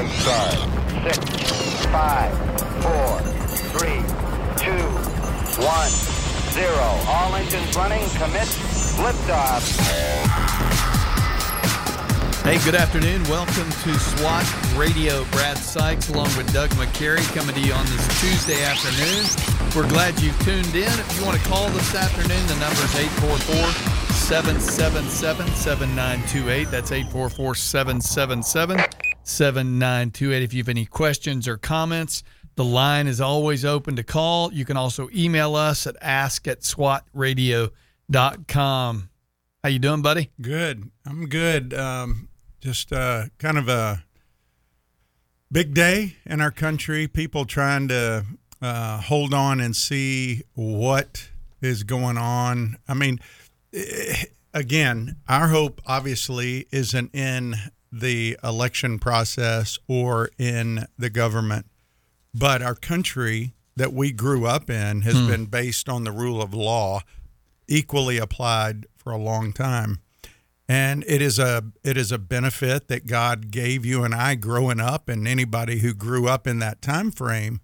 four stars. Six, five, four, three, two, one, zero. All engines running. Commit. Liftoff. Hey, good afternoon. Welcome to SWAT Radio. Brad Sykes along with Doug McCary coming to you on this Tuesday afternoon. We're glad you've tuned in. If you want to call this afternoon, the number is 844 777 7928. That's 844 777 7928. If you have any questions or comments, the line is always open to call. You can also email us at ask at swatradio.com. How you doing, buddy? Good. I'm good. Um, just uh, kind of a big day in our country. People trying to uh, hold on and see what is going on. I mean, eh, again, our hope obviously isn't in the election process or in the government, but our country that we grew up in has hmm. been based on the rule of law, equally applied for a long time. And it is a it is a benefit that God gave you and I growing up, and anybody who grew up in that time frame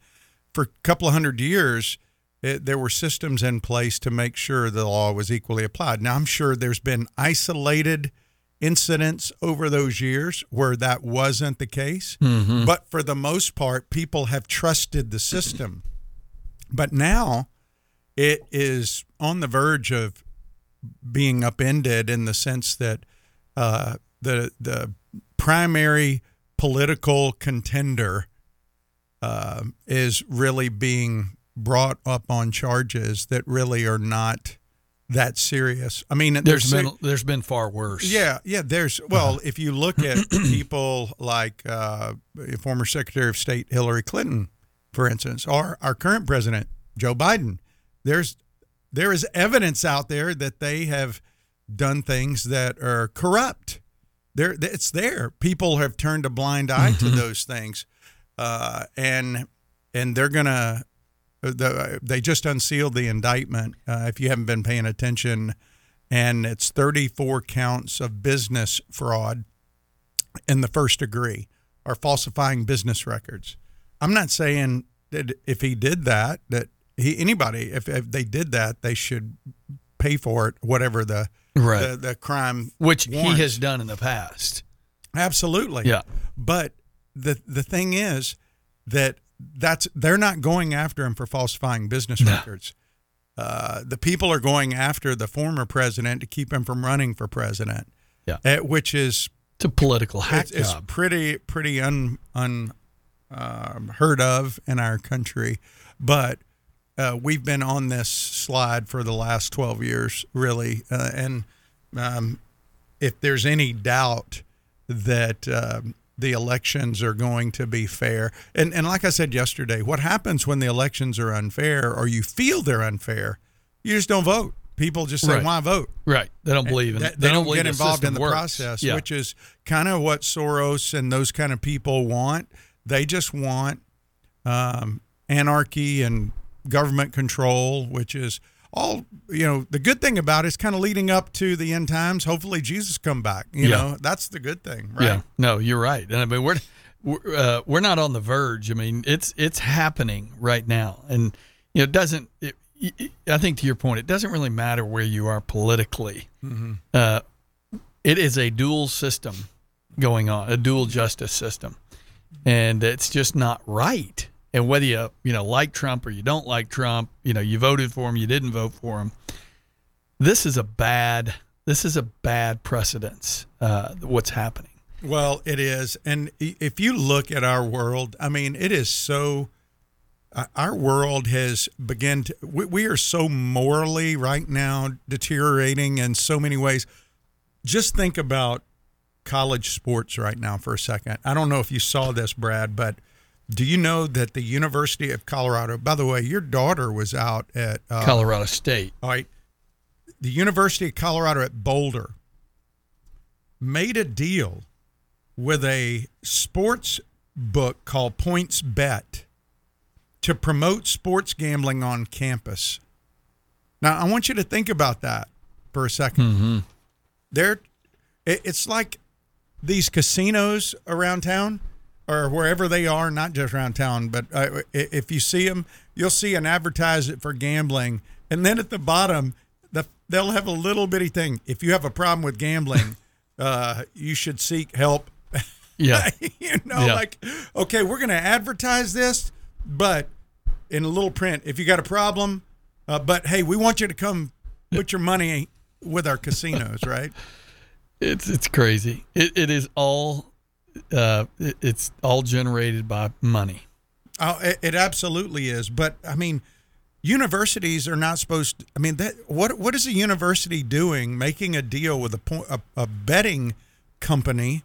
for a couple of hundred years. It, there were systems in place to make sure the law was equally applied. Now, I'm sure there's been isolated incidents over those years where that wasn't the case, but for the most part, people have trusted the system. But now it is on the verge of being upended in the sense that uh, the the primary political contender uh, is really being brought up on charges that really are not that serious. I mean, There's they're been there's been far worse. yeah, yeah. There's well, if you look at people like uh, former Secretary of State Hillary Clinton, for instance, or our current president Joe Biden, there's there is evidence out there that they have done things that are corrupt. There, it's there. People have turned a blind eye to those things, uh, and and they're gonna. The, they just unsealed the indictment. Uh, if you haven't been paying attention, and it's 34 counts of business fraud in the first degree or falsifying business records. I'm not saying that if he did that, that he anybody if, if they did that, they should pay for it, whatever the Right. the, the crime Which he has done in the past. Absolutely. Yeah. But the the thing is that that's they're not going after him for falsifying business records. Uh, the people are going after the former president to keep him from running for president. Yeah. Uh, which is It's a political hack it's, it's pretty pretty un un um, heard of in our country, but uh, we've been on this slide for the last twelve years, really, uh, and um, if there's any doubt that um, the elections are going to be fair, and and like I said yesterday, what happens when the elections are unfair, or you feel they're unfair, you just don't vote. People just say, Right. "Why vote?" right. They don't believe in They, it. they don't, believe get involved in the works. process, Yeah. which is kind of what Soros and those kind of people want. They just want um, anarchy and government control, which is all you know. The good thing about it is kind of leading up to the end times. Hopefully, Jesus come back. You Yeah. know, that's the good thing, right? Yeah, no, you're right. And I mean, we're we're, uh, we're not on the verge. I mean, it's it's happening right now, and you know, it doesn't. It, it, I think to your point, it doesn't really matter where you are politically. Uh, it is a dual system going on, a dual justice system, and it's just not right. And whether you you know like Trump or you don't like Trump, you know you voted for him, you didn't vote for him. This is a bad. This is a bad precedence. Uh, what's happening? Well, it is. And if you look at our world, I mean, it is so. uh, Our world has begun to. We, we are so morally right now deteriorating in so many ways. Just think about college sports right now for a second. I don't know if you saw this, Brad, but do you know that the University of Colorado? By the way, your daughter was out at uh, Colorado State. all right. The University of Colorado at Boulder made a deal with a sports book called Points Bet to promote sports gambling on campus. Now, I want you to think about that for a 2nd They're, it- it's like these casinos around town. Or wherever they are, not just around town, but uh, if you see them, you'll see an advertisement for gambling, and then at the bottom, the, they'll have a little bitty thing. If you have a problem with gambling, uh, you should seek help. Yeah. you know, Yeah. like, okay, we're going to advertise this, but in a little print, if you got a problem, uh, but hey, we want you to come put your money with our casinos, right? It's it's crazy. It it is all uh it, it's all generated by money. Oh, it, it absolutely is. But I mean, universities are not supposed. To, I mean, that what what is a university doing? Making a deal with a point a, a betting company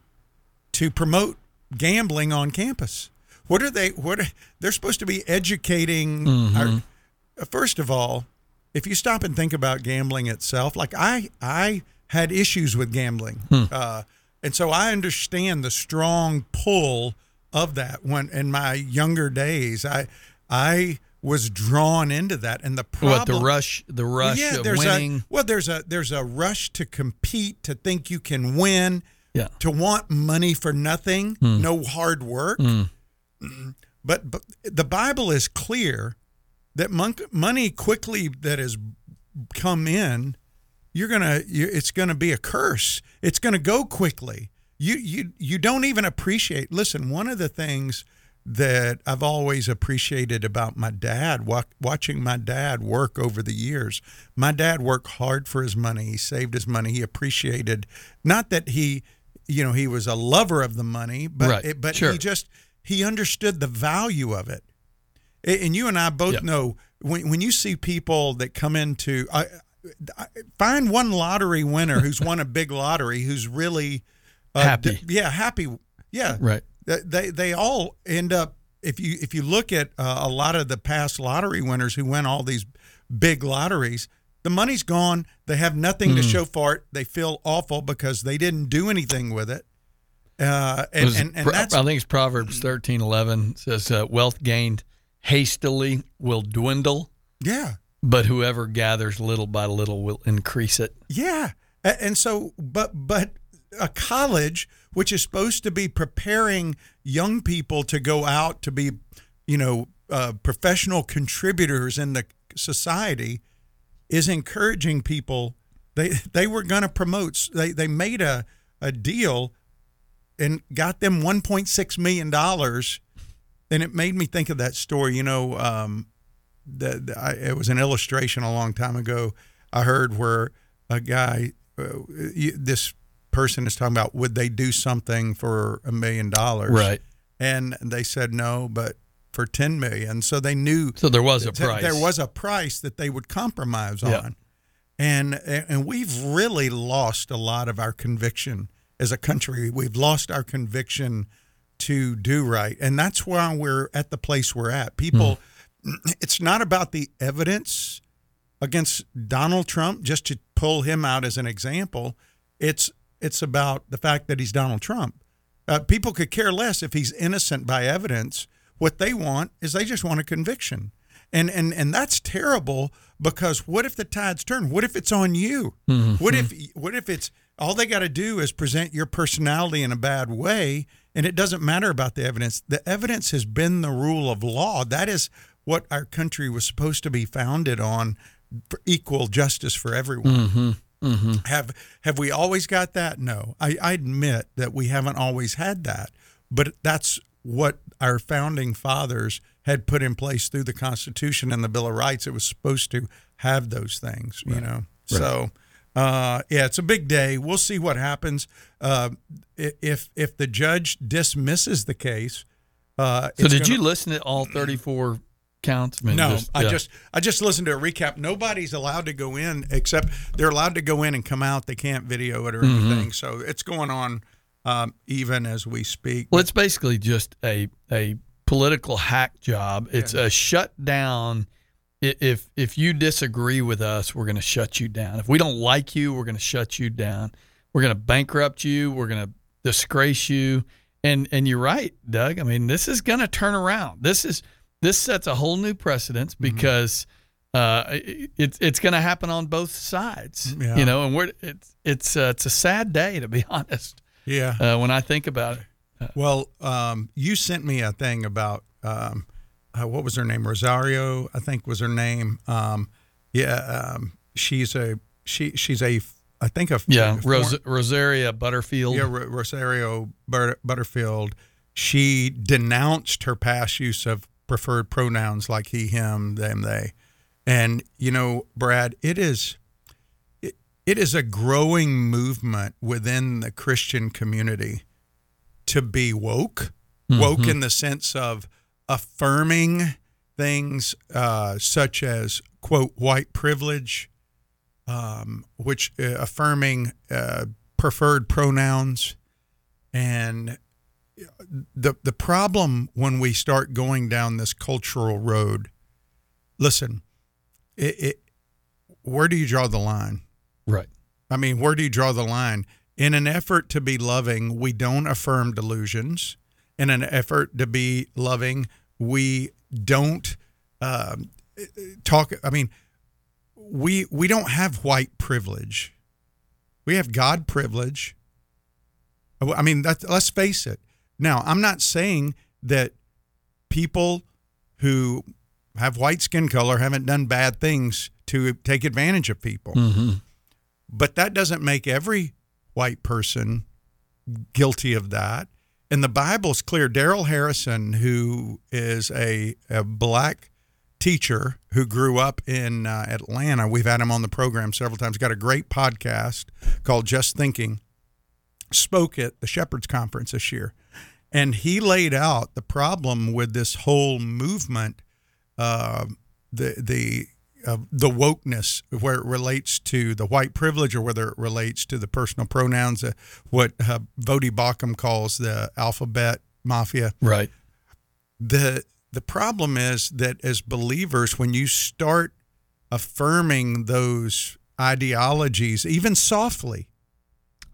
to promote gambling on campus. What are they? What are, they're supposed to be educating? Our, first of all, if you stop and think about gambling itself, like I I had issues with gambling, uh, and so I understand the strong pull of that. When in my younger days, I I was drawn into that, and the problem what the rush the rush of there's winning. A, well, there's a there's a rush to compete, to think you can win, yeah. to want money for nothing, Hmm. no hard work. But, but the Bible is clear that mon- money quickly that has come in, you're gonna you, it's gonna be a curse. It's gonna go quickly. You you you don't even appreciate. Listen, one of the things that I've always appreciated about my dad, wa- watching my dad work over the years. My dad worked hard for his money. He saved his money. He appreciated not that he, you know, he was a lover of the money, but Right. it, but Sure. he just he understood the value of it. And you and I both Yep. know when when you see people that come into I, find one lottery winner who's won a big lottery who's really uh, Happy. d- yeah, happy. Yeah, Right. They- They all end up if you if you look at uh, a lot of the past lottery winners who win all these big lotteries, the money's gone. They have nothing Hmm. to show for it. They feel awful because they didn't do anything with it. Uh, It and, was and, and that's I think it's Proverbs thirteen eleven says uh, wealth gained hastily will dwindle, yeah. But whoever gathers little by little will increase it. Yeah. And so, but, but a college, which is supposed to be preparing young people to go out to be, you know, uh, professional contributors in the society, is encouraging people. They, they were going to promote, they, they made a, a deal and got them $1.6 million. And it made me think of that story, you know, um, the I, it was an illustration a long time ago. I heard where a guy, uh, you, this person is talking about would they do something for a million dollars, Right. And they said no, but for ten million. So they knew So there was a that price. there was a price that they would compromise on, and and we've really lost a lot of our conviction as a country. We've lost our conviction to do right, and that's why we're at the place we're at. People, it's not about the evidence against Donald Trump just to pull him out as an example. It's it's about the fact that he's Donald Trump. Uh, people could care less if he's innocent by evidence. What they want is they just want a conviction, and and and that's terrible because what if the tides turn? What if it's on you? What if what if it's all they got to do is present your personality in a bad way, and it doesn't matter about the evidence. The evidence has been the rule of law. That is what our country was supposed to be founded on: for equal justice for everyone. Have have we always got that? No. I, I admit that we haven't always had that, but that's what our founding fathers had put in place through the Constitution and the Bill of Rights. It was supposed to have those things, you know. So, uh, yeah, it's a big day. We'll see what happens. Uh, if if the judge dismisses the case, uh, so did gonna- you listen to all thirty four counts? I mean, no, I yeah. just I just listened to a recap. Nobody's allowed to go in except they're allowed to go in and come out. They can't video it or Mm-hmm. anything. So it's going on um, even as we speak. Well, it's basically just a a political hack job. It's a shutdown. If if you disagree with us, we're going to shut you down. If we don't like you, we're going to shut you down. We're going to bankrupt you. We're going to disgrace you. And and you're right, Doug. I mean, this is going to turn around. This is this sets a whole new precedence because uh, it, it's it's going to happen on both sides. Yeah. You know, and we're it's it's uh, it's a sad day to be honest yeah, uh, when I think about it. Well, um, you sent me a thing about um, uh, what was her name? Rosario, I think was her name. Um, yeah, um, she's a she she's a I think a Yeah, a Ros- Rosaria Butterfield. yeah Ro- Rosario Butter- Butterfield. She denounced her past use of preferred pronouns like he, him, them, they, and you know, Brad, it is it, it is a growing movement within the Christian community to be woke, woke in the sense of affirming things uh, such as quote white privilege, um, which uh, affirming uh, preferred pronouns, and the the problem when we start going down this cultural road. Listen, it, it where do you draw the line? Right. I mean, where do you draw the line? In an effort to be loving, we don't affirm delusions. In an effort to be loving, we don't um, talk. I mean, we we don't have white privilege. We have God privilege. I mean, that, let's face it. Now, I'm not saying that people who have white skin color haven't done bad things to take advantage of people. Mm-hmm. But that doesn't make every white person guilty of that. And the Bible's clear. Darrell Harrison, who is a, a black teacher who grew up in uh, Atlanta, we've had him on the program several times, got a great podcast called Just Thinking, spoke at the Shepherds Conference this year. And he laid out the problem with this whole movement, uh, the, the uh, the wokeness where it relates to the white privilege or whether it relates to the personal pronouns, uh, what uh, Voddie Baucham calls the alphabet mafia. Right. The the problem is that as believers, when you start affirming those ideologies, even softly,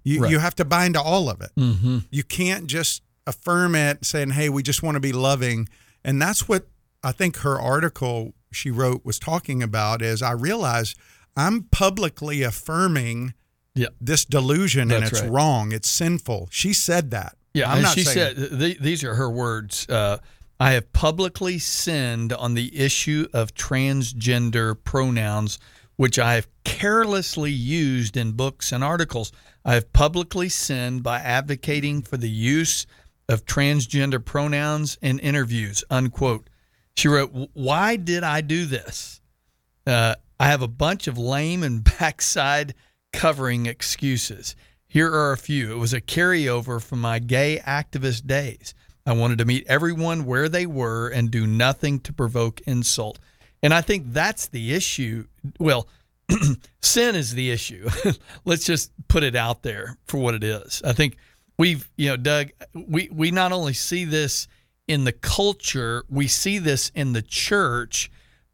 you, Right. you have to buy into all of it. Mm-hmm. You can't just affirm it saying, hey, we just want to be loving. And that's what I think her article she wrote was talking about is I realize I'm publicly affirming Yeah. this delusion and it's right. wrong. It's sinful. She said that. Yeah, I'm and not she saying, said th- these are her words. Uh, I have publicly sinned on the issue of transgender pronouns, which I have carelessly used in books and articles. I have publicly sinned by advocating for the use of transgender pronouns in interviews. Unquote. She wrote, "Why did I do this? Uh, I have a bunch of lame and backside covering excuses. Here are a few. It was a carryover from my gay activist days. I wanted to meet everyone where they were and do nothing to provoke insult. And I think that's the issue. Well, sin is the issue. Let's just put it out there for what it is. I think we've, you know, Doug, we, we not only see this in the culture, we see this in the church.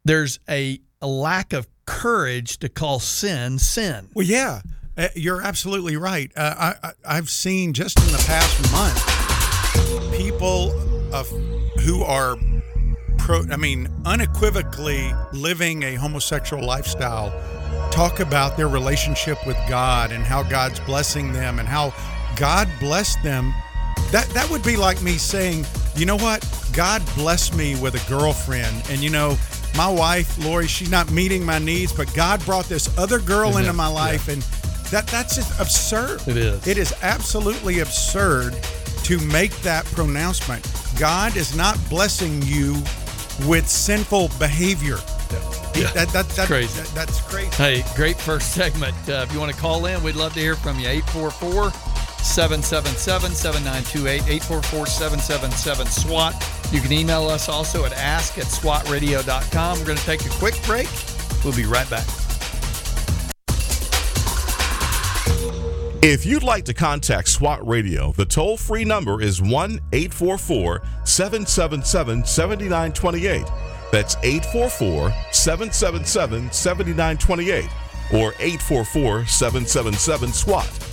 There's a, a lack of courage to call sin sin. Well, yeah, uh, you're absolutely right. Uh, I, I, I've seen just in the past month people of, who are, pro, I mean, unequivocally living a homosexual lifestyle talk about their relationship with God and how God's blessing them and how God blessed them. That that would be like me saying, you know what? God blessed me with a girlfriend, and you know, my wife Lori, she's not meeting my needs, but God brought this other girl into my life, and that that's just absurd. It is. It is absolutely absurd to make that pronouncement. God is not blessing you with sinful behavior. Yeah. That, that, that, Crazy. that- that's crazy. Hey, great first segment. Uh, if you want to call in, we'd love to hear from you. 844 777 7928, 844 777 SWAT. You can email us also at ask at swatradio.com. We're going to take a quick break. We'll be right back. If you'd like to contact SWAT Radio, the toll free number is 1 844 777 7928. That's 844 777 7928 or 844 777 SWAT.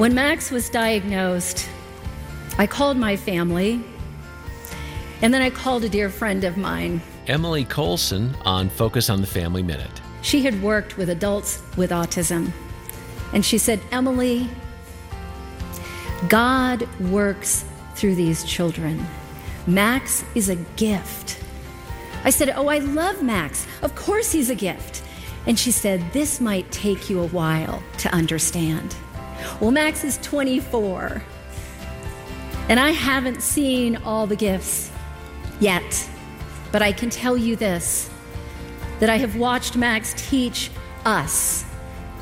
When Max was diagnosed, I called my family and then I called a dear friend of mine. Emily Colson on Focus on the Family Minute. She had worked with adults with autism. And she said, Emily, God works through these children. Max is a gift. I said, Oh, I love Max. Of course he's a gift. And she said, This might take you a while to understand. Well, Max is 24, and I haven't seen all the gifts yet. But I can tell you this that I have watched Max teach us,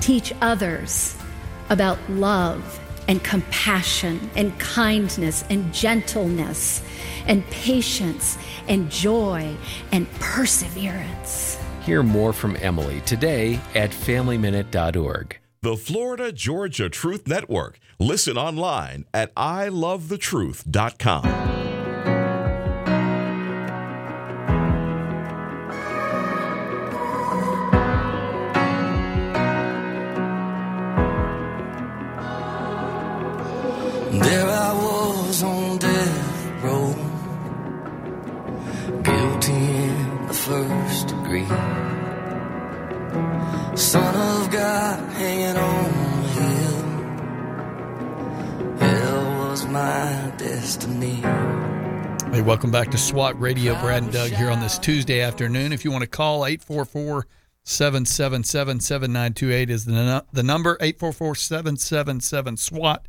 teach others about love and compassion and kindness and gentleness and patience and joy and perseverance. Hear more from Emily today at FamilyMinute.org. The Florida Georgia Truth Network. Listen online at ilovethetruth.com. There I was on death row, guilty in the first degree. Son of God hanging on hill. Hell was my destiny. Hey, welcome back to SWAT Radio. Brad and Doug here on this Tuesday afternoon. If you want to call, 844 777 7928 is the, the number 844 777 SWAT.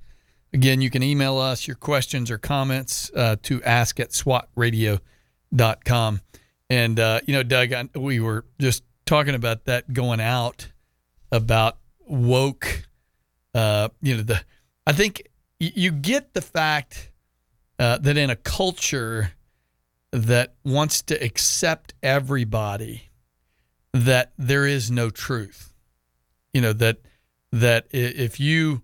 Again, you can email us your questions or comments uh, to ask at swatradio.com. And, uh, you know, Doug, I, we were just talking about that going out about woke. Uh, you know, the I think you get the fact uh, that in a culture that wants to accept everybody, that there is no truth. You know that that if you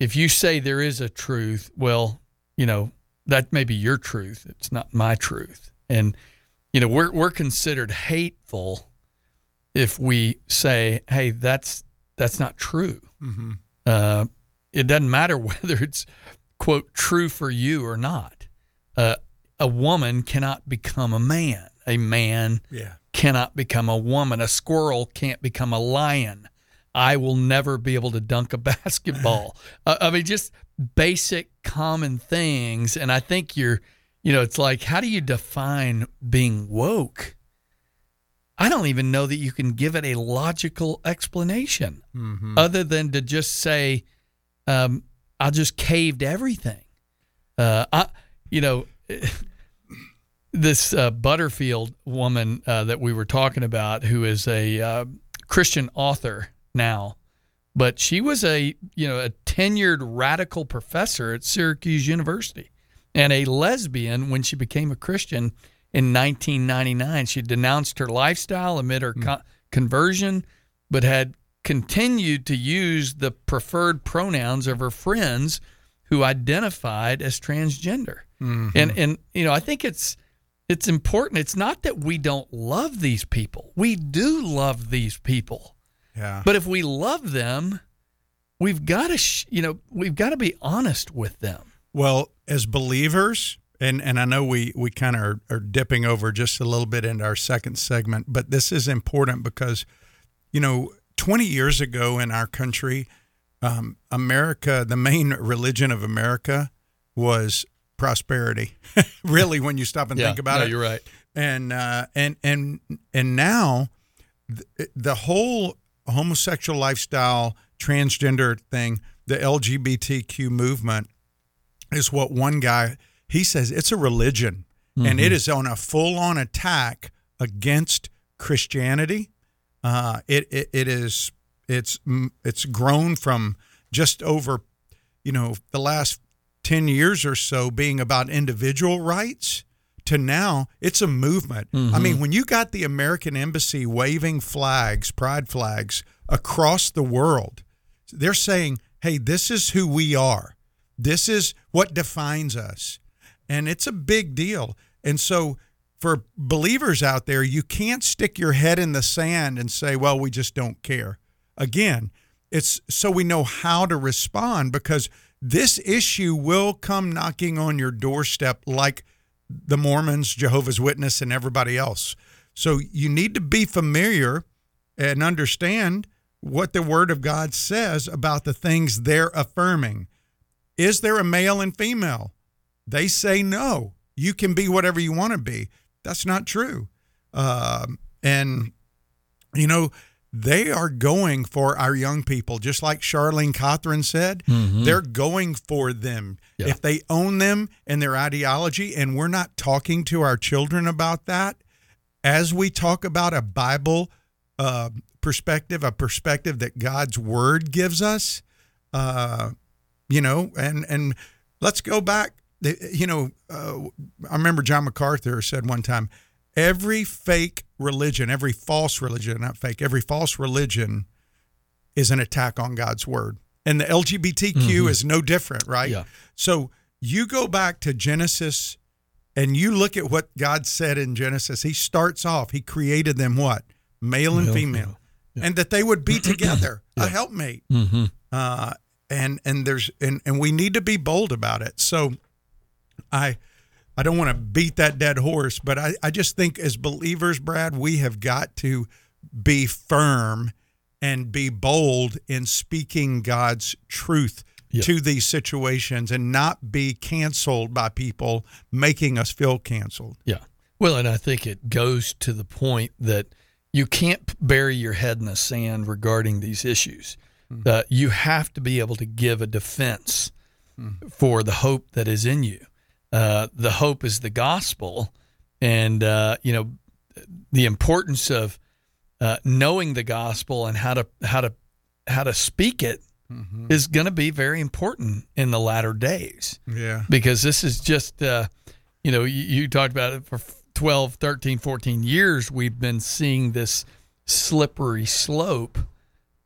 if you say there is a truth, well, you know that may be your truth. It's not my truth, and you know we're we're considered hateful if we say, "Hey, that's that's not true." Mm-hmm. Uh, it doesn't matter whether it's quote true for you or not. Uh, a woman cannot become a man. A man Yeah. cannot become a woman. A squirrel can't become a lion. I will never be able to dunk a basketball. uh, I mean, just basic common things. And I think you're, you know, it's like, how do you define being woke? I don't even know that you can give it a logical explanation Mm-hmm. other than to just say, um, I just caved everything. Uh, I, you know, this uh, Butterfield woman uh, that we were talking about, who is a uh, Christian author now, but she was a you know a tenured radical professor at Syracuse University, and a lesbian when she became a Christian in 1999. She denounced her lifestyle amid her hmm. co- conversion, but had continued to use the preferred pronouns of her friends who identified as transgender. Mm-hmm. And and you know, I think it's it's important. It's not that we don't love these people. We do love these people. Yeah. But if we love them, we've got to sh- you know, we've got to be honest with them. Well, as believers, and, and I know we, we kind of are, are dipping over just a little bit into our second segment, but this is important because, you know, 20 years ago in our country, um, America, the main religion of America was prosperity. really, when you stop and think about no, it, You're right. and uh, and and and now the, the whole homosexual lifestyle, transgender thing, the LGBTQ movement is what one guy he says it's a religion, and it is on a full on attack against Christianity. Uh, it, it it is it's it's grown from just over, you know, the last 10 years or so being about individual rights to now it's a movement. I mean, when you got the American embassy waving flags, pride flags across the world, they're saying, "Hey, this is who we are. This is what defines us." And it's a big deal. And so for believers out there, you can't stick your head in the sand and say, "Well, we just don't care." Again, it's so we know how to respond because this issue will come knocking on your doorstep like the Mormons, Jehovah's Witness, and everybody else. So you need to be familiar and understand what the Word of God says about the things they're affirming. Is there a male and female? They say no. You can be whatever you want to be. That's not true. Um, and, you know, they are going for our young people, just like Charlene Cothran said. They're going for them. Yeah. If they own them and their ideology, and we're not talking to our children about that, as we talk about a Bible uh, perspective, a perspective that God's Word gives us, uh, you know, and and let's go back. The- You know, uh, I remember John MacArthur said one time, every fake religion, every false religion, not fake, every false religion is an attack on God's word. And the LGBTQ is no different, right? Yeah. So you go back to Genesis and you look at what God said in Genesis. He starts off, he created them what? Male and Male, female. female. And that they would be together, a helpmate. Mm-hmm. Uh, and and there's and, and we need to be bold about it. So I I don't want to beat that dead horse, but I, I just think as believers, Brad, we have got to be firm and be bold in speaking God's truth Yeah. to these situations and not be canceled by people making us feel canceled. Yeah. Well, and I think it goes to the point that you can't bury your head in the sand regarding these issues. Uh, you have to be able to give a defense for the hope that is in you. Uh, the hope is the gospel, and uh, you know the importance of uh, knowing the gospel and how to how to how to speak it is going to be very important in the latter days. Yeah. because this is just uh, you know you, you talked about it for 12 13 14 years we've been seeing this slippery slope.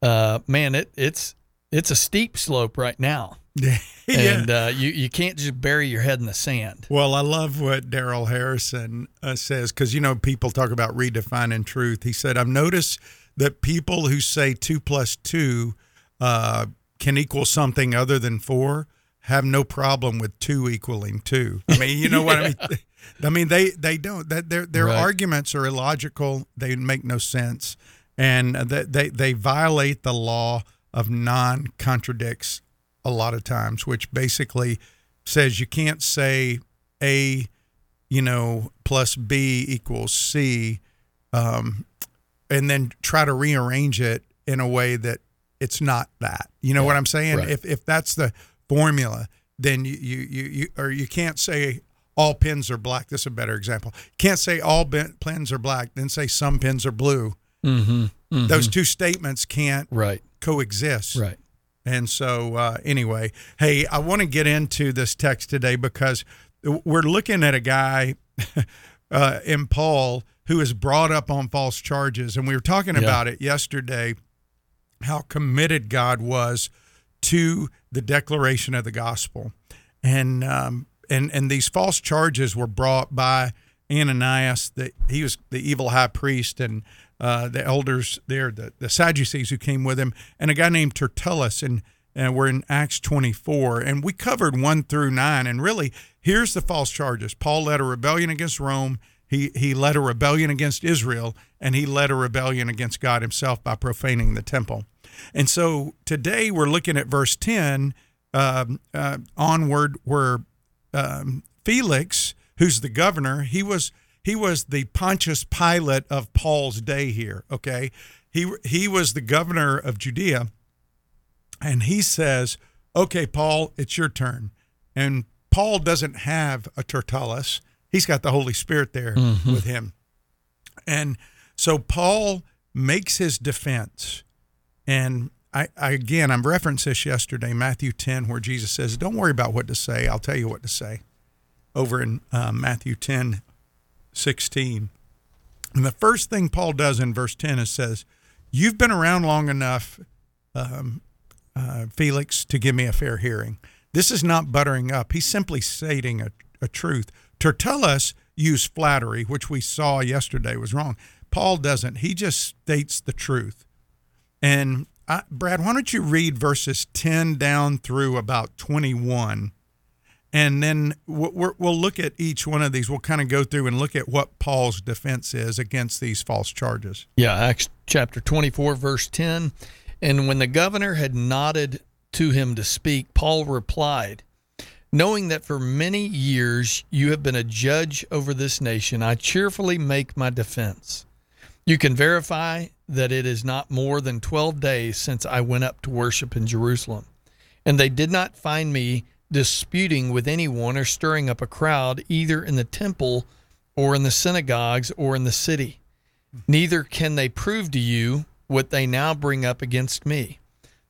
Uh, man it it's it's a steep slope right now yeah. and uh, you you can't just bury your head in the sand Well, I love what Darrell Harrison uh, says because you know people talk about redefining truth. He said, "I've noticed that people who say two plus two uh, can equal something other than four have no problem with two equaling two. I mean, you know what I mean? I mean, they they don't. That their their Right. arguments are illogical. They make no sense, and that they they violate the law of non contradicts a lot of times, which basically says you can't say A, you know, plus B equals C, um, and then try to rearrange it in a way that it's not that. You know what I'm saying? right. If if that's the formula, then you you you, you or you can't say all pins are black. This is a better example. Can't say all ben- pins are black, then say some pins are blue. mm-hmm, Those two statements can't right coexist. right And so, uh, anyway, hey, I want to get into this text today because we're looking at a guy uh, in Paul who is brought up on false charges. And we were talking Yeah. about it yesterday how committed God was to the declaration of the gospel. And, um, and, and these false charges were brought by Ananias, that he was the evil high priest, and uh, the elders there, the, the Sadducees who came with him, and a guy named Tertullus. And, and we're in Acts 24. And we covered 1 through 9. And really, here's the false charges Paul led a rebellion against Rome. He, he led a rebellion against Israel, and he led a rebellion against God himself by profaning the temple. And so today we're looking at verse 10 um, uh, onward, where um, Felix, who's the governor, he was he was the Pontius Pilate of Paul's day here. Okay, he he was the governor of Judea, and he says, "Okay, Paul, it's your turn." And Paul doesn't have a Tertullus; he's got the Holy Spirit there with him, and so Paul makes his defense, and I, I again, I'm referenced this yesterday, Matthew 10, where Jesus says, "Don't worry about what to say. I'll tell you what to say." Over in uh, Matthew 10, 16, and the first thing Paul does in verse 10 is says, "You've been around long enough, um, uh, Felix, to give me a fair hearing." This is not buttering up. He's simply stating a, a truth. Tertullus used flattery, which we saw yesterday was wrong. Paul doesn't. He just states the truth. And I, Brad, why don't you read verses 10 down through about 21? And then we'll, we'll look at each one of these. We'll kind of go through and look at what Paul's defense is against these false charges. Yeah, Acts chapter 24, verse 10. And when the governor had nodded to him to speak, Paul replied, Knowing that for many years you have been a judge over this nation, I cheerfully make my defense. You can verify that it is not more than 12 days since I went up to worship in Jerusalem. And they did not find me disputing with anyone or stirring up a crowd, either in the temple or in the synagogues or in the city. Neither can they prove to you what they now bring up against me.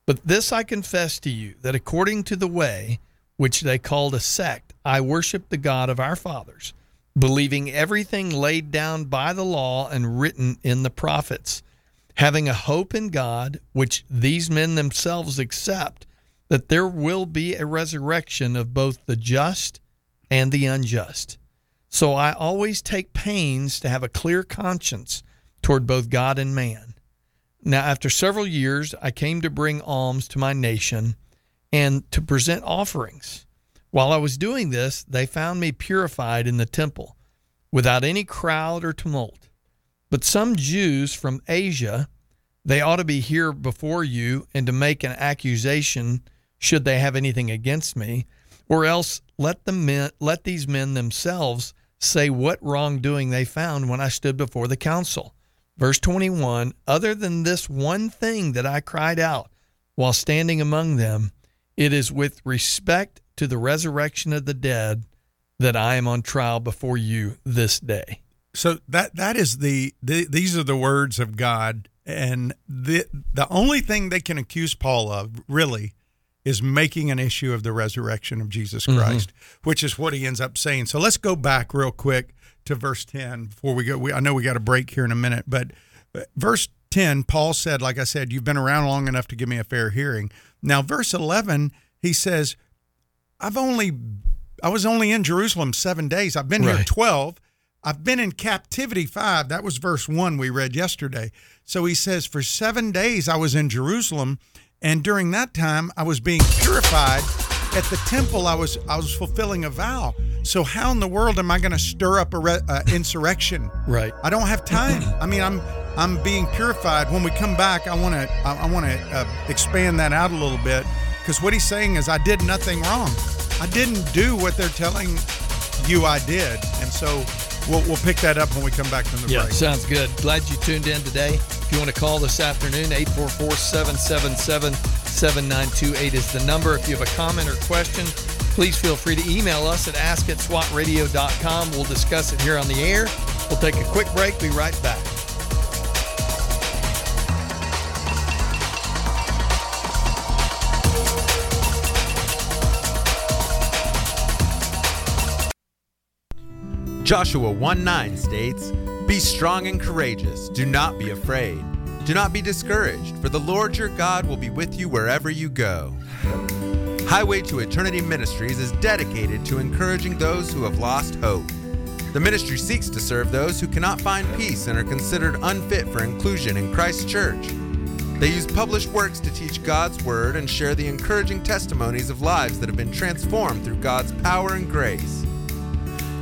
But this I confess to you that according to the way which they called a sect, I worship the God of our fathers believing everything laid down by the law and written in the prophets, having a hope in God, which these men themselves accept, that there will be a resurrection of both the just and the unjust. So I always take pains to have a clear conscience toward both God and man. Now, after several years, I came to bring alms to my nation and to present offerings. While I was doing this, they found me purified in the temple, without any crowd or tumult. But some Jews from Asia, they ought to be here before you and to make an accusation should they have anything against me, or else let the men, let these men themselves say what wrongdoing they found when I stood before the council. Verse 21 Other than this one thing that I cried out while standing among them, it is with respect to the resurrection of the dead that I am on trial before you this day. So that that is the, the these are the words of God and the the only thing they can accuse Paul of really is making an issue of the resurrection of Jesus mm-hmm. Christ, mm-hmm. which is what he ends up saying. So let's go back real quick to verse 10 before we go we, I know we got a break here in a minute, but verse 10 Paul said like I said you've been around long enough to give me a fair hearing. Now verse 11 he says I've only I was only in Jerusalem 7 days. I've been right. here 12. I've been in captivity 5. That was verse 1 we read yesterday. So he says for 7 days I was in Jerusalem and during that time I was being purified at the temple I was I was fulfilling a vow. So how in the world am I going to stir up a re, uh, insurrection? Right. I don't have time. I mean, I'm I'm being purified. When we come back, I want to I, I want to uh, expand that out a little bit because what he's saying is I did nothing wrong. I didn't do what they're telling you I did. And so we'll, we'll pick that up when we come back from the yeah, break. sounds good. Glad you tuned in today. If you want to call this afternoon, 844 777 7928 is the number. If you have a comment or question, please feel free to email us at ask at swatradio.com. We'll discuss it here on the air. We'll take a quick break, be right back. Joshua 1 9 states, Be strong and courageous, do not be afraid. Do not be discouraged, for the Lord your God will be with you wherever you go. Highway to Eternity Ministries is dedicated to encouraging those who have lost hope. The ministry seeks to serve those who cannot find peace and are considered unfit for inclusion in Christ's church. They use published works to teach God's Word and share the encouraging testimonies of lives that have been transformed through God's power and grace.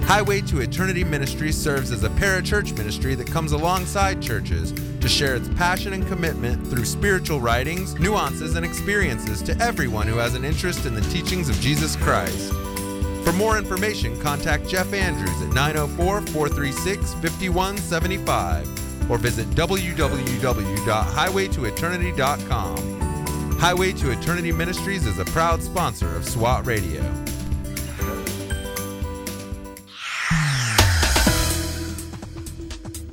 Highway to Eternity Ministry serves as a parachurch ministry that comes alongside churches to share its passion and commitment through spiritual writings, nuances, and experiences to everyone who has an interest in the teachings of Jesus Christ. For more information, contact Jeff Andrews at 904 436 5175 or visit www.highwaytoeternity.com. Highway to Eternity Ministries is a proud sponsor of SWAT Radio.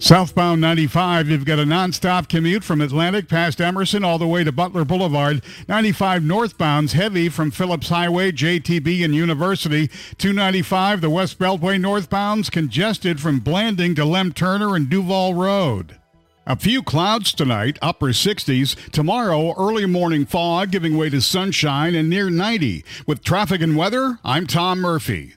Southbound 95, you've got a nonstop commute from Atlantic past Emerson all the way to Butler Boulevard. 95 northbound's heavy from Phillips Highway, JTB, and University. 295, the West Beltway northbound's congested from Blanding to Lem Turner and Duval Road. A few clouds tonight, upper 60s. Tomorrow, early morning fog giving way to sunshine and near 90. With traffic and weather, I'm Tom Murphy.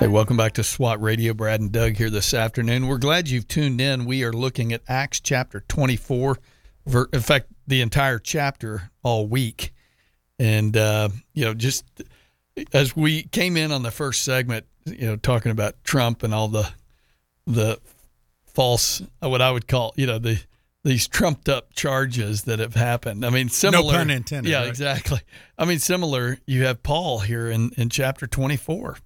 Hey, welcome back to SWAT Radio. Brad and Doug here this afternoon. We're glad you've tuned in. We are looking at Acts chapter 24, in fact, the entire chapter all week. And, uh, you know, just as we came in on the first segment, you know, talking about Trump and all the, the false, what I would call, you know, the, these trumped up charges that have happened. I mean, similar. No pun intended. Yeah, right? exactly. I mean, similar. You have Paul here in, in chapter 24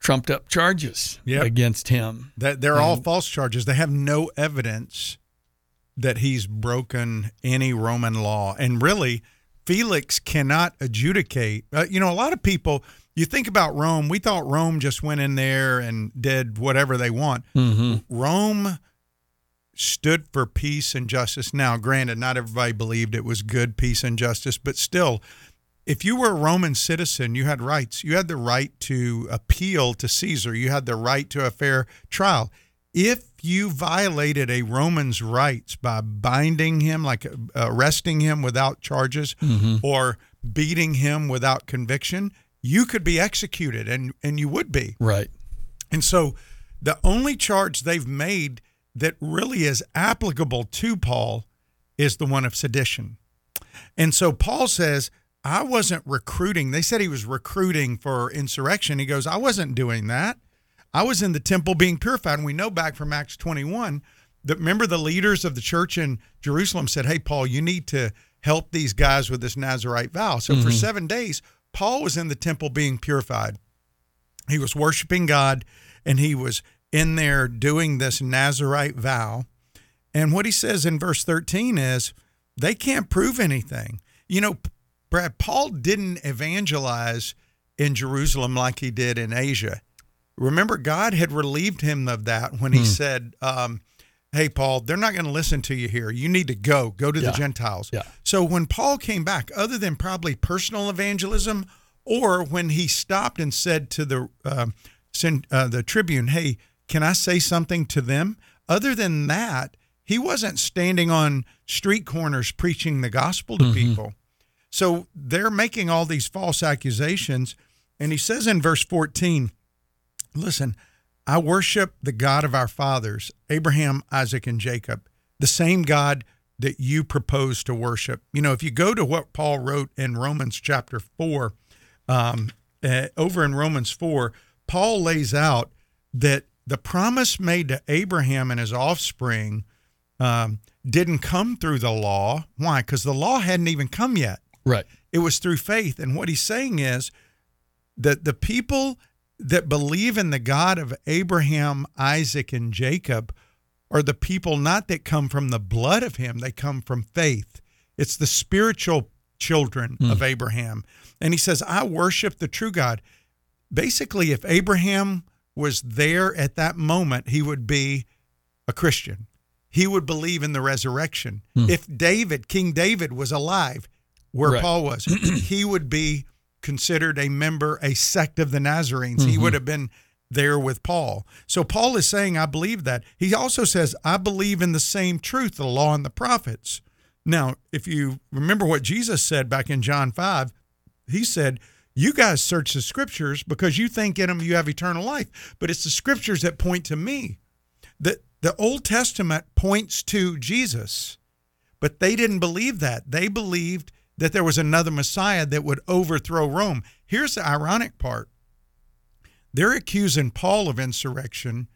trumped up charges Yep. against him. That they're all false charges. They have no evidence that he's broken any Roman law, and really, Felix cannot adjudicate. Uh, you know, a lot of people. You think about Rome. We thought Rome just went in there and did whatever they want. Rome stood for peace and justice. Now, granted, not everybody believed it was good peace and justice, but still, if you were a Roman citizen, you had rights. You had the right to appeal to Caesar. You had the right to a fair trial. If you violated a Roman's rights by binding him, like uh, arresting him without charges or beating him without conviction, you could be executed and, and you would be. Right. And so the only charge they've made that really is applicable to Paul is the one of sedition. And so Paul says, I wasn't recruiting. They said he was recruiting for insurrection. He goes, I wasn't doing that. I was in the temple being purified. And we know back from Acts 21 that remember the leaders of the church in Jerusalem said, Hey, Paul, you need to help these guys with this Nazarite vow. So for mm-hmm. seven days, Paul was in the temple being purified. He was worshiping God and he was in there doing this Nazarite vow. And what he says in verse 13 is they can't prove anything. You know, Brad, Paul didn't evangelize in Jerusalem like he did in Asia. Remember, God had relieved him of that when he said, um, Hey, Paul, they're not going to listen to you here. You need to go, go to Yeah. the Gentiles. Yeah. So when Paul came back, other than probably personal evangelism, or when he stopped and said to the um, uh, the tribune, "Hey, can I say something to them?" Other than that, he wasn't standing on street corners preaching the gospel to people. So they're making all these false accusations, and he says in verse fourteen, "Listen, I worship the God of our fathers, Abraham, Isaac, and Jacob, the same God that you propose to worship. You know, if you go to what Paul wrote in Romans chapter 4, um, uh, over in Romans 4, Paul lays out that the promise made to Abraham and his offspring um, didn't come through the law. Why? Because the law hadn't even come yet. Right. It was through faith. And what he's saying is that the people that believe in the God of Abraham, Isaac, and Jacob are the people not that come from the blood of him, they come from faith. It's the spiritual children hmm. of Abraham. And he says, I worship the true God. Basically, if Abraham was there at that moment, he would be a Christian. He would believe in the resurrection. Hmm. If David, King David, was alive where Right. Paul was, he would be considered a member, a sect of the Nazarenes. He mm-hmm. would have been there with Paul. So Paul is saying, I believe that. He also says, I believe in the same truth, the law and the prophets. Now, if you remember what Jesus said back in John 5, he said, You guys search the scriptures because you think in them you have eternal life, but it's the scriptures that point to me. The, the Old Testament points to Jesus, but they didn't believe that. They believed that there was another Messiah that would overthrow Rome. Here's the ironic part they're accusing Paul of insurrection.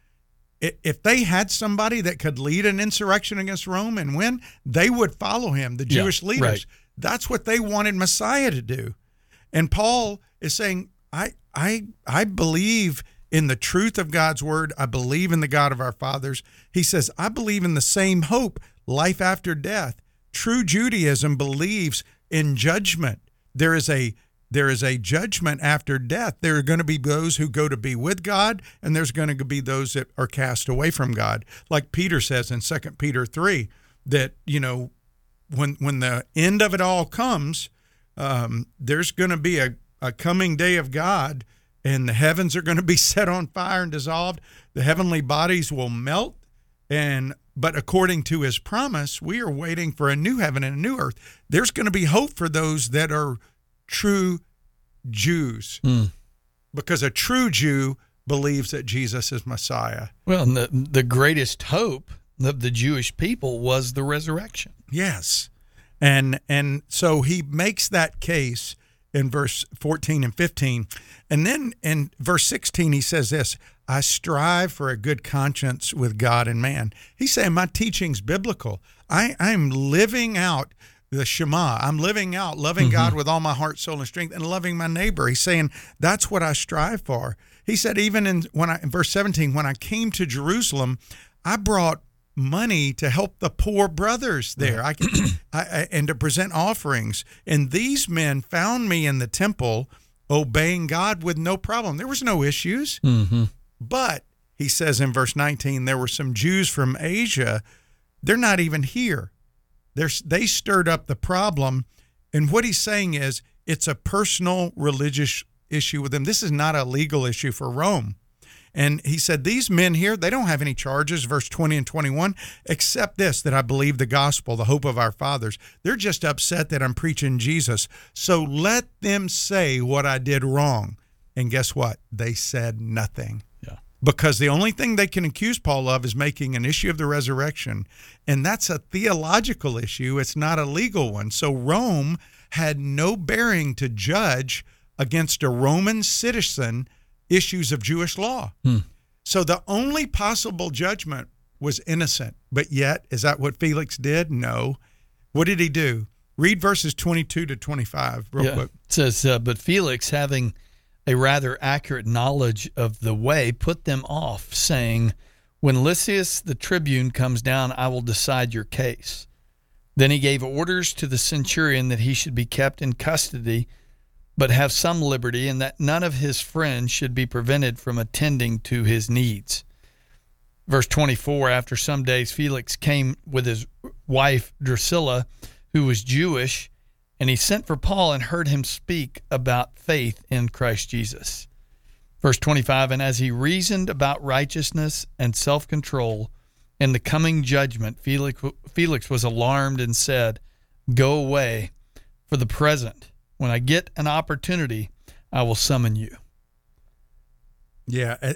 If they had somebody that could lead an insurrection against Rome and win, they would follow him, the Yeah, Jewish leaders. right. That's what they wanted Messiah to do. And Paul is saying, I I I believe in the truth of God's word. I believe in the God of our fathers. He says, I believe in the same hope, life after death. True Judaism believes in judgment. There is a there is a judgment after death. There are going to be those who go to be with God, and there's going to be those that are cast away from God. Like Peter says in 2 Peter 3, that, you know, when when the end of it all comes, um, there's going to be a, a coming day of God, and the heavens are going to be set on fire and dissolved. The heavenly bodies will melt, and but according to His promise, we are waiting for a new heaven and a new earth. There's going to be hope for those that are true Jews, hmm. because a true Jew believes that Jesus is Messiah. Well, and the, the greatest hope of the Jewish people was the resurrection. Yes. And and so he makes that case in verse 14 and 15. And then in verse 16 he says this, I strive for a good conscience with God and man. He's saying my teaching's biblical. I I'm living out the Shema. I'm living out loving mm-hmm. God with all my heart, soul, and strength, and loving my neighbor. He's saying that's what I strive for. He said even in when I in verse 17, when I came to Jerusalem, I brought money to help the poor brothers there I, I, I and to present offerings and these men found me in the temple obeying god with no problem there was no issues mm-hmm. But he says in verse 19 there were some jews from asia they're not even here they're, they stirred up the problem and what he's saying is it's a personal religious issue with them this is not a legal issue for rome and he said, These men here, they don't have any charges, verse 20 and 21, except this that I believe the gospel, the hope of our fathers. They're just upset that I'm preaching Jesus. So let them say what I did wrong. And guess what? They said nothing. Because the only thing they can accuse Paul of is making an issue of the resurrection. And that's a theological issue, it's not a legal one. So Rome had no bearing to judge against a Roman citizen issues of Jewish law. So the only possible judgment was innocent. But yet, is that what Felix did? No. What did he do? Read verses 22 to 25 real Yeah. quick. It says, uh, but Felix, having a rather accurate knowledge of the way, put them off, saying, When Lysias the tribune comes down, I will decide your case. Then he gave orders to the centurion that he should be kept in custody, but have some liberty, and that none of his friends should be prevented from attending to his needs. Verse 24 After some days, Felix came with his wife Drusilla, who was Jewish, and he sent for Paul and heard him speak about faith in Christ Jesus. Verse 25 And as he reasoned about righteousness and self control and the coming judgment, Felix, Felix was alarmed and said, Go away for the present. When I get an opportunity, I will summon you. Yeah. uh,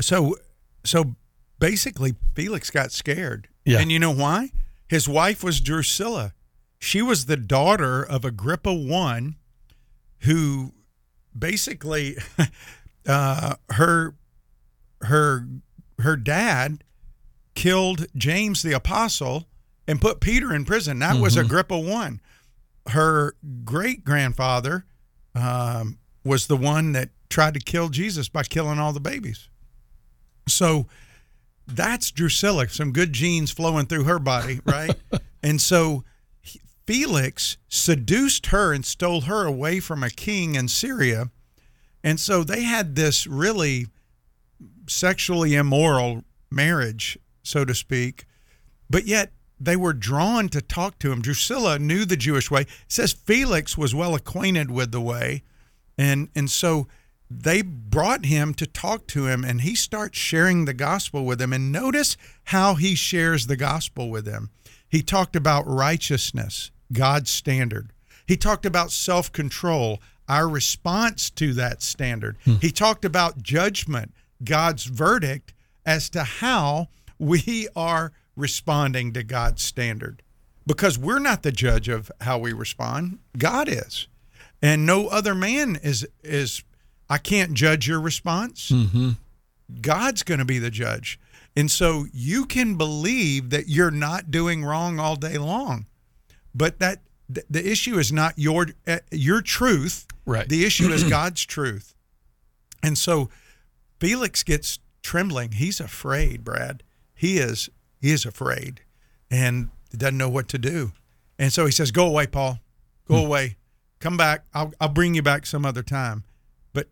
So, so basically, Felix got scared. Yeah. And you know why? His wife was Drusilla. She was the daughter of Agrippa I, who basically, uh, her, her, her dad killed James the apostle and put Peter in prison. That was Agrippa one. Her great grandfather um, was the one that tried to kill Jesus by killing all the babies. So that's Drusilla, some good genes flowing through her body, right? and so Felix seduced her and stole her away from a king in Syria. And so they had this really sexually immoral marriage, so to speak, but yet they were drawn to talk to him. Drusilla knew the Jewish way. It says Felix was well acquainted with the way, and and so they brought him to talk to him, and he starts sharing the gospel with them. And notice how he shares the gospel with them. He talked about righteousness, God's standard. He talked about self control, our response to that standard. He talked about judgment, God's verdict as to how we are responding to God's standard. Because we're not the judge of how we respond, God is. And no other man is is I can't judge your response. Mm-hmm. God's going to be the judge. And so you can believe that you're not doing wrong all day long. But that th- the issue is not your uh, your truth. Right. The issue is God's truth. And so Felix gets trembling. He's afraid, Brad. He is he is afraid and doesn't know what to do. And so he says, "Go away, Paul. Go away. Come back. I'll I'll bring you back some other time." But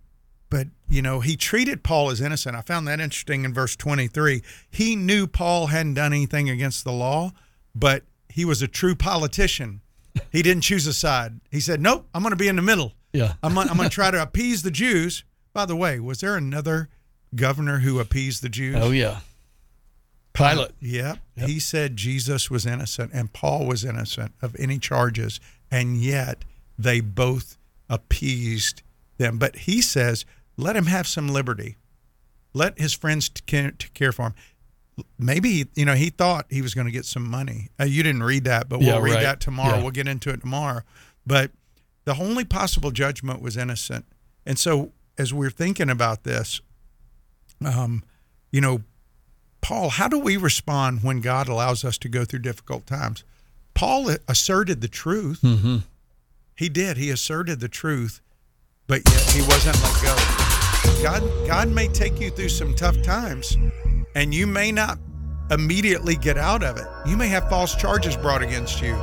but you know, he treated Paul as innocent. I found that interesting in verse 23. He knew Paul hadn't done anything against the law, but he was a true politician. He didn't choose a side. He said, "Nope, I'm going to be in the middle. Yeah. I'm I'm going to try to appease the Jews." By the way, was there another governor who appeased the Jews? Oh yeah. Pilate. Yep. He said Jesus was innocent and Paul was innocent of any charges, and yet they both appeased them. But he says, let him have some liberty. Let his friends care for him. Maybe you know he thought he was going to get some money. Uh, you didn't read that, but we'll read right. that tomorrow. Yeah. We'll get into it tomorrow. But the only possible judgment was innocent. And so as we're thinking about this, um, you know, Paul, how do we respond when God allows us to go through difficult times? Paul asserted the truth. Mm-hmm. He did. He asserted the truth, but yet he wasn't let go. God, God may take you through some tough times, and you may not immediately get out of it. You may have false charges brought against you.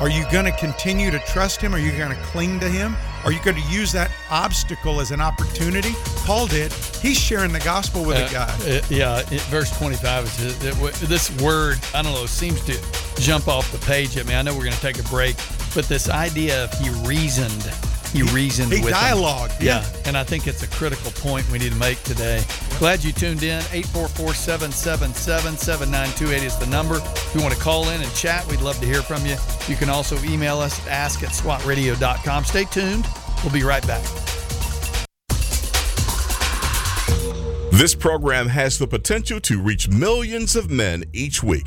Are you going to continue to trust Him? Are you going to cling to Him? Are you going to use that obstacle as an opportunity? Paul did. He's sharing the gospel with a guy. Uh, yeah, verse 25 is it, this word, I don't know, seems to jump off the page at me. I know we're going to take a break, but this idea of he reasoned, he reasoned he with them. dialogued, Yeah. yeah. and I think it's a critical point we need to make today. Glad you tuned in. 844-777-7928 is the number. If you want to call in and chat, we'd love to hear from you. You can also email us at ask at swatradio.com. Stay tuned. We'll be right back. This program has the potential to reach millions of men each week.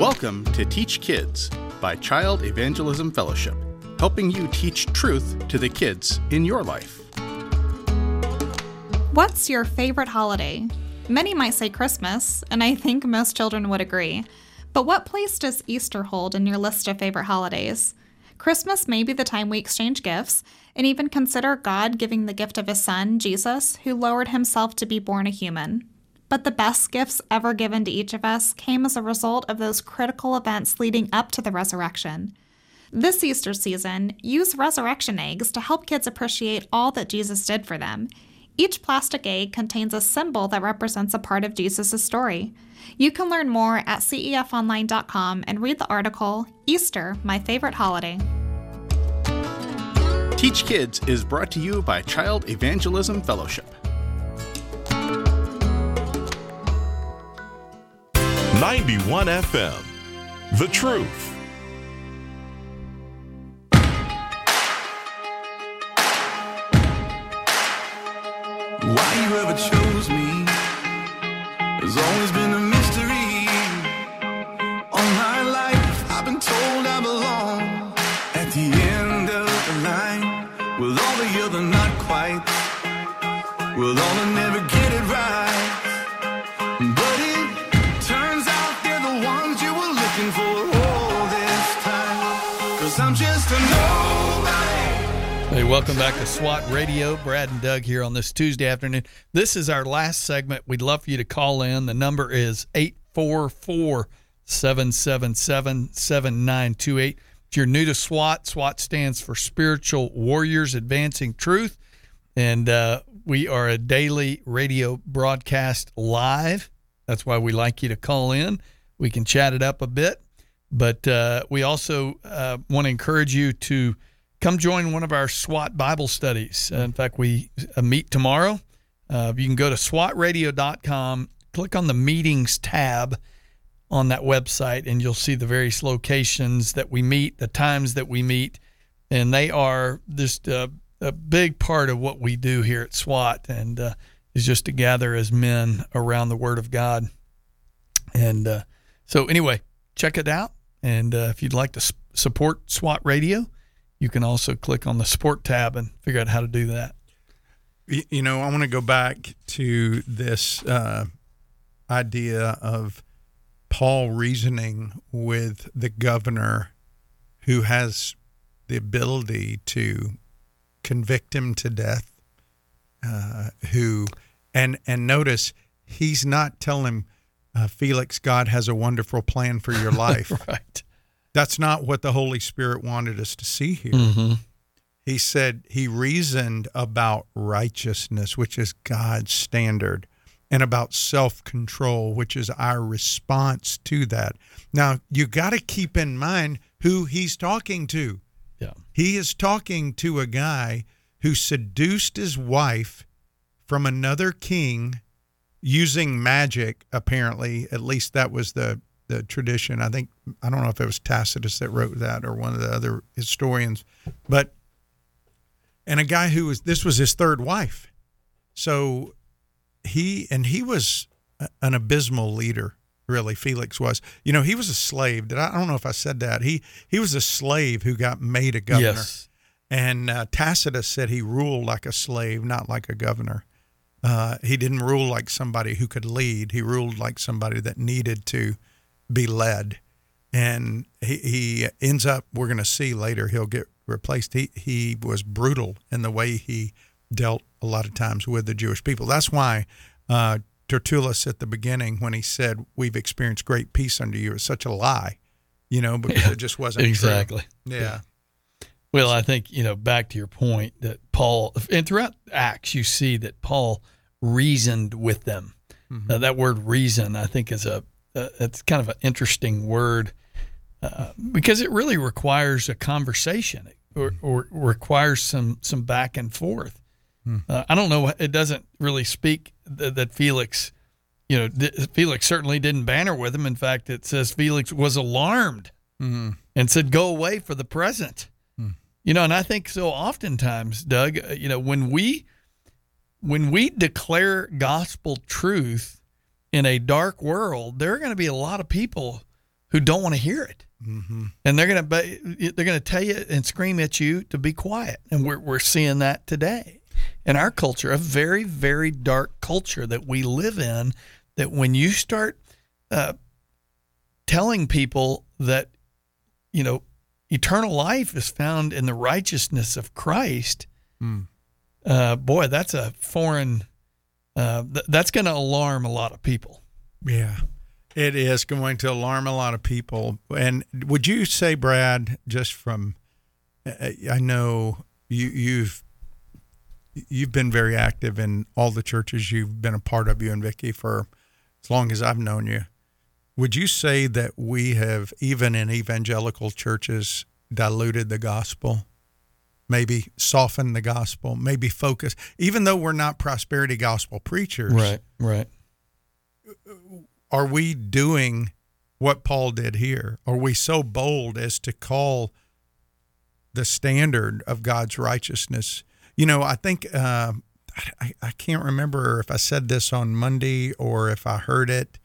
Welcome to Teach Kids by Child Evangelism Fellowship, helping you teach truth to the kids in your life. What's your favorite holiday? Many might say Christmas, and I think most children would agree. But what place does Easter hold in your list of favorite holidays? Christmas may be the time we exchange gifts and even consider God giving the gift of his son, Jesus, who lowered himself to be born a human. But the best gifts ever given to each of us came as a result of those critical events leading up to the resurrection. This Easter season, use resurrection eggs to help kids appreciate all that Jesus did for them. Each plastic egg contains a symbol that represents a part of Jesus' story. You can learn more at cefonline.com and read the article Easter, My Favorite Holiday. Teach Kids is brought to you by Child Evangelism Fellowship. 91 FM. The Truth. Why you ever chose me has always been a mystery. All my life, I've been told I belong at the end of the line with all the other not quite, with all the never Welcome back to SWAT Radio. Brad and Doug here on this Tuesday afternoon. This is our last segment. We'd love for you to call in. The number is 844 777 7928. If you're new to SWAT, SWAT stands for Spiritual Warriors Advancing Truth. And uh, we are a daily radio broadcast live. That's why we like you to call in. We can chat it up a bit. But uh, we also uh, want to encourage you to come join one of our SWAT Bible studies. Uh, in fact, we uh, meet tomorrow. Uh, you can go to swatradio.com, click on the meetings tab on that website, and you'll see the various locations that we meet, the times that we meet. And they are just a, a big part of what we do here at SWAT, and uh, is just to gather as men around the Word of God. And uh, so, anyway, check it out. And uh, if you'd like to support SWAT Radio, you can also click on the support tab and figure out how to do that. You know, I want to go back to this uh, idea of Paul reasoning with the governor who has the ability to convict him to death. Uh, who, and and notice he's not telling uh, Felix, God has a wonderful plan for your life. right. That's not what the Holy Spirit wanted us to see here. Mhm. He said he reasoned about righteousness, which is God's standard, and about self control, which is our response to that. Now, you got to keep in mind who he's talking to. Yeah. He is talking to a guy who seduced his wife from another king using magic, apparently. At least that was the, the tradition. I think, I don't know if it was Tacitus that wrote that or one of the other historians, but, and a guy who was, this was his third wife. So he, and he was an abysmal leader. Really, Felix was. You know, he was a slave. Did I, I don't know if I said that. He he was a slave who got made a governor. Yes. And uh, Tacitus said he ruled like a slave, not like a governor. Uh, he didn't rule like somebody who could lead. He ruled like somebody that needed to be led. And he, he ends up, we're going to see later, he'll get replaced. He, he was brutal in the way he dealt a lot of times with the Jewish people. That's why uh, Tertullus at the beginning, when he said, We've experienced great peace under you, is such a lie, you know, because it just wasn't true. Exactly. Yeah. Well, I think, you know, back to your point that Paul, and throughout Acts, you see that Paul reasoned with them. Uh, that word reason, I think, is a, uh, it's kind of an interesting word uh, because it really requires a conversation or, or requires some, some back and forth. Uh, I don't know. It doesn't really speak th- that Felix, you know, th- Felix certainly didn't banter with him. In fact, it says Felix was alarmed Mhm. and said, "Go away for the present." You know, and I think so. Oftentimes, Doug, uh, you know, when we when we declare gospel truth in a dark world, there are going to be a lot of people who don't want to hear it, Mm-hmm. and they're going to they're going to tell you and scream at you to be quiet. And we're we're seeing that today in our culture, a very very dark culture that we live in. That when you start uh, telling people that you know eternal life is found in the righteousness of Christ, Mm. uh, boy, that's a foreign. Uh, th- that's going to alarm a lot of people. Yeah, it is going to alarm a lot of people. And would you say, Brad, just from, uh, I know you, you've you've been very active in all the churches you've been a part of, you and Vicky, for as long as I've known you. Would you say that we have, even in evangelical churches, diluted the gospel? Maybe soften the gospel, maybe focus, even though we're not prosperity gospel preachers Right, right. are we doing what Paul did here? Are we so bold as to call the standard of God's righteousness? You know, I think uh, I, I can't remember if I said this on Monday or if I heard it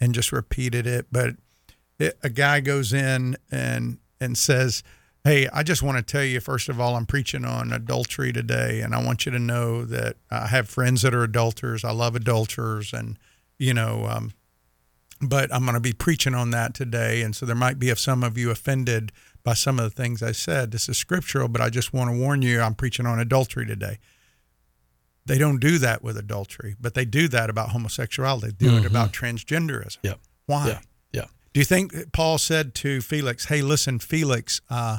and just repeated it, but it, a guy goes in and and says, "Hey, I just want to tell you first of all, I'm preaching on adultery today, and I want you to know that I have friends that are adulterers. I love adulterers, and you know." Um, but I'm going to be preaching on that today. And so there might be some of you offended by some of the things I said. This is scriptural, but I just want to warn you I'm preaching on adultery today. They don't do that with adultery, but they do that about homosexuality. They do it Mhm. about transgenderism. Yep. Why? Do you think Paul said to Felix, "Hey, listen, Felix, uh,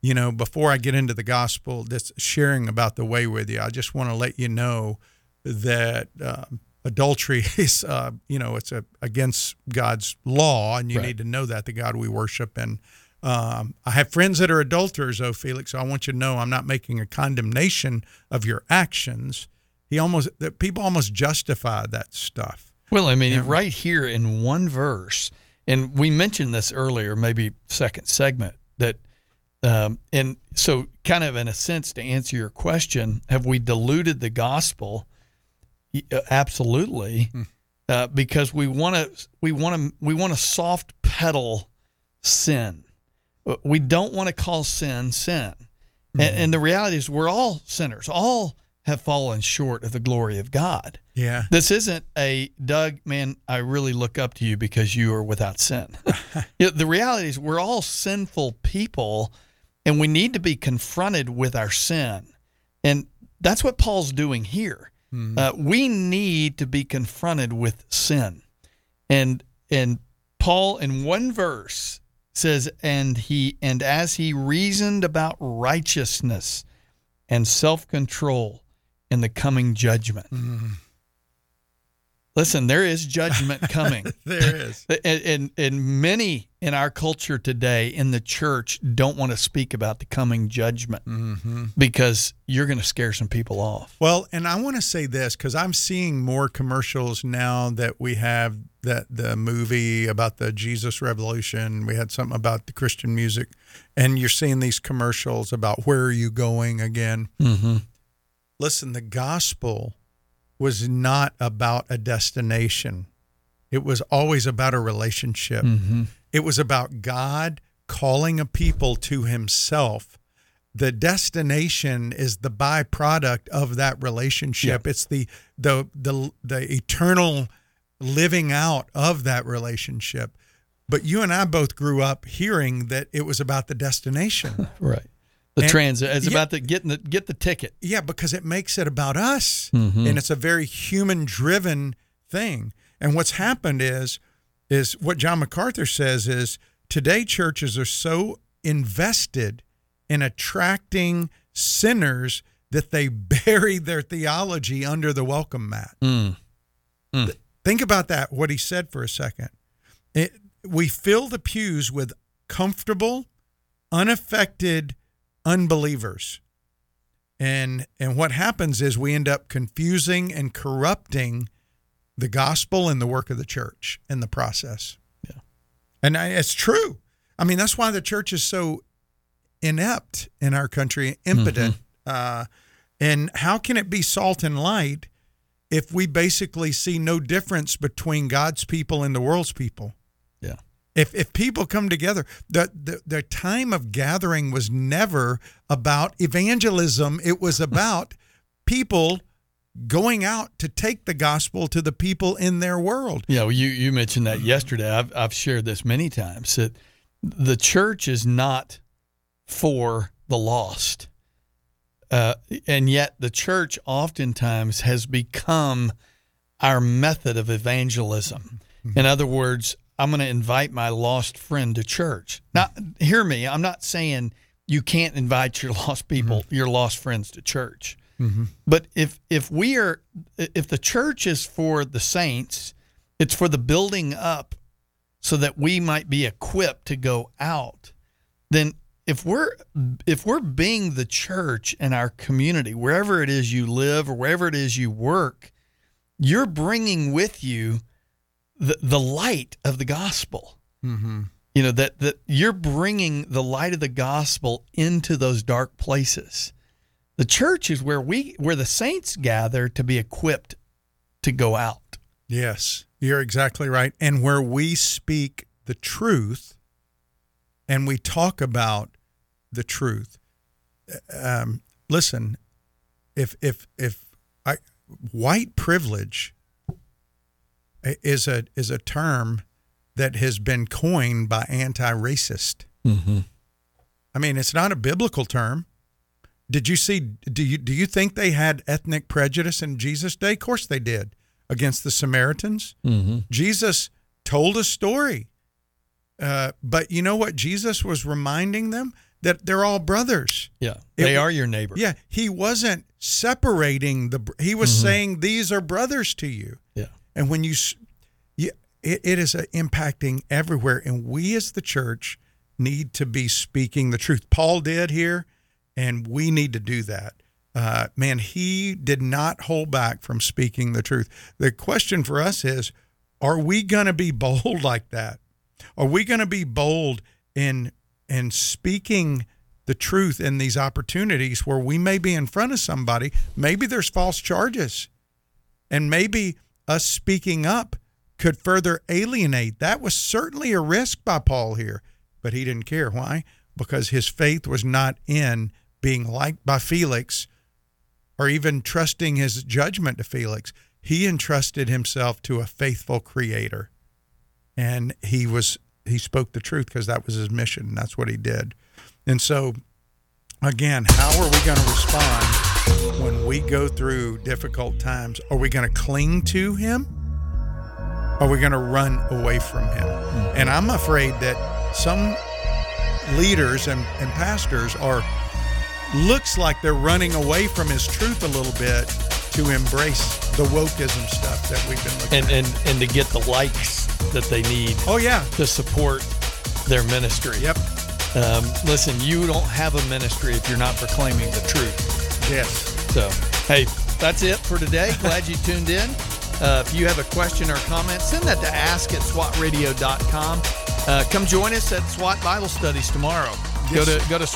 you know, before I get into the gospel, this sharing about the way with you, I just want to let you know that uh, adultery is, uh, you know, it's a, against God's law, and you Right. need to know that the God we worship. And um, I have friends that are adulterers, oh Felix. So I want you to know I'm not making a condemnation of your actions. He almost that people almost justify that stuff. Well, I mean, right here in one verse, and we mentioned this earlier, maybe second segment, that, um, and so kind of in a sense to answer your question, have we diluted the gospel? Uh, Absolutely, uh, because we want to, we want to, we want to soft pedal sin. Uh, We don't want to call sin sin, and, and the reality is we're all sinners. All have fallen short of the glory of God. Yeah. This isn't a Doug, man, I really look up to you because you are without sin. You know, the reality is we're all sinful people and we need to be confronted with our sin. And that's what Paul's doing here. Uh, we need to be confronted with sin. And and Paul in one verse says and he and as he reasoned about righteousness and self-control in the coming judgment. Listen, there is judgment coming. There is. and, and and many in our culture today in the church don't want to speak about the coming judgment because you're going to scare some people off. Well, and I want to say this because I'm seeing more commercials now that we have that the movie about the Jesus Revolution. We had something about the Christian music, and you're seeing these commercials about where are you going again. Mm-hmm. Listen, the gospel was not about a destination. It was always about a relationship. Mm-hmm. It was about God calling a people to himself. The destination is the byproduct of that relationship. It's the the the the eternal living out of that relationship. But you and I both grew up hearing that it was about the destination. Right. The And- transit it's yeah. about the getting the get the ticket. Yeah, because it makes it about us. Mhm. And it's a very human driven thing. And what's happened is is what John MacArthur says is today churches are so invested in attracting sinners that they bury their theology under the welcome mat. Mm. Th- Think about that, what he said for a second. It, we fill the pews with comfortable, unaffected unbelievers. And and what happens is we end up confusing and corrupting the gospel and the work of the church in the process. Yeah. And I, it's true. I mean, that's why the church is so inept in our country, impotent. Uh, and how can it be salt and light if we basically see no difference between God's people and the world's people? If if people come together, the, the the time of gathering was never about evangelism. It was about people going out to take the gospel to the people in their world. Yeah, well, you you mentioned that yesterday. I've I've shared this many times that the church is not for the lost, uh, and yet the church oftentimes has become our method of evangelism. In other words, I'm going to invite my lost friend to church. Now, hear me. I'm not saying you can't invite your lost people, mm-hmm. your lost friends to church. Mm-hmm. But if if we are if the church is for the saints, it's for the building up so that we might be equipped to go out. Then if we're if we're being the church in our community, wherever it is you live or wherever it is you work, you're bringing with you the the light of the gospel. Mm-hmm. You know that that you're bringing the light of the gospel into those dark places. The church is where we where the saints gather to be equipped to go out. Yes, you're exactly right. And where we speak the truth and we talk about the truth. Um, listen, if if if I, white privilege is a is a term that has been coined by anti-racist. Mm-hmm. I mean, it's not a biblical term. Did you see? Do you do you think they had ethnic prejudice in Jesus' day? Of course they did against the Samaritans. Mm-hmm. Jesus told a story Uh, but you know what? Jesus was reminding them that they're all brothers. Yeah, they wa- are your neighbor. Yeah, he wasn't separating the. He was Mhm. saying these are brothers to you. And when you, you it, it is uh, impacting everywhere, and we as the church need to be speaking the truth. Paul did here, and we need to do that. Uh, man, he did not hold back from speaking the truth. The question for us is, are we going to be bold like that? Are we going to be bold in in speaking the truth in these opportunities where we may be in front of somebody? Maybe there's false charges, and maybe us speaking up could further alienate. That was certainly a risk by Paul here, but he didn't care. Why? Because his faith was not in being liked by Felix or even trusting his judgment to Felix. He entrusted himself to a faithful creator. And he was he spoke the truth because that was his mission. That's what he did. And so again, how are we going to respond when we go through difficult times? Are we going to cling to him? Are we going to run away from him? And I'm afraid that some leaders and, and pastors are looks like they're running away from his truth a little bit to embrace the wokeism stuff that we've been looking and at. and and to get the likes that they need. Oh yeah, to support their ministry. Yep. Um, listen, you don't have a ministry if you're not proclaiming the truth. Yes. So, hey, that's it for today. Glad you tuned in. Uh, if you have a question or comment, send that to ask at swatradio.com. Uh, come join us at SWAT Bible Studies tomorrow. Go to go to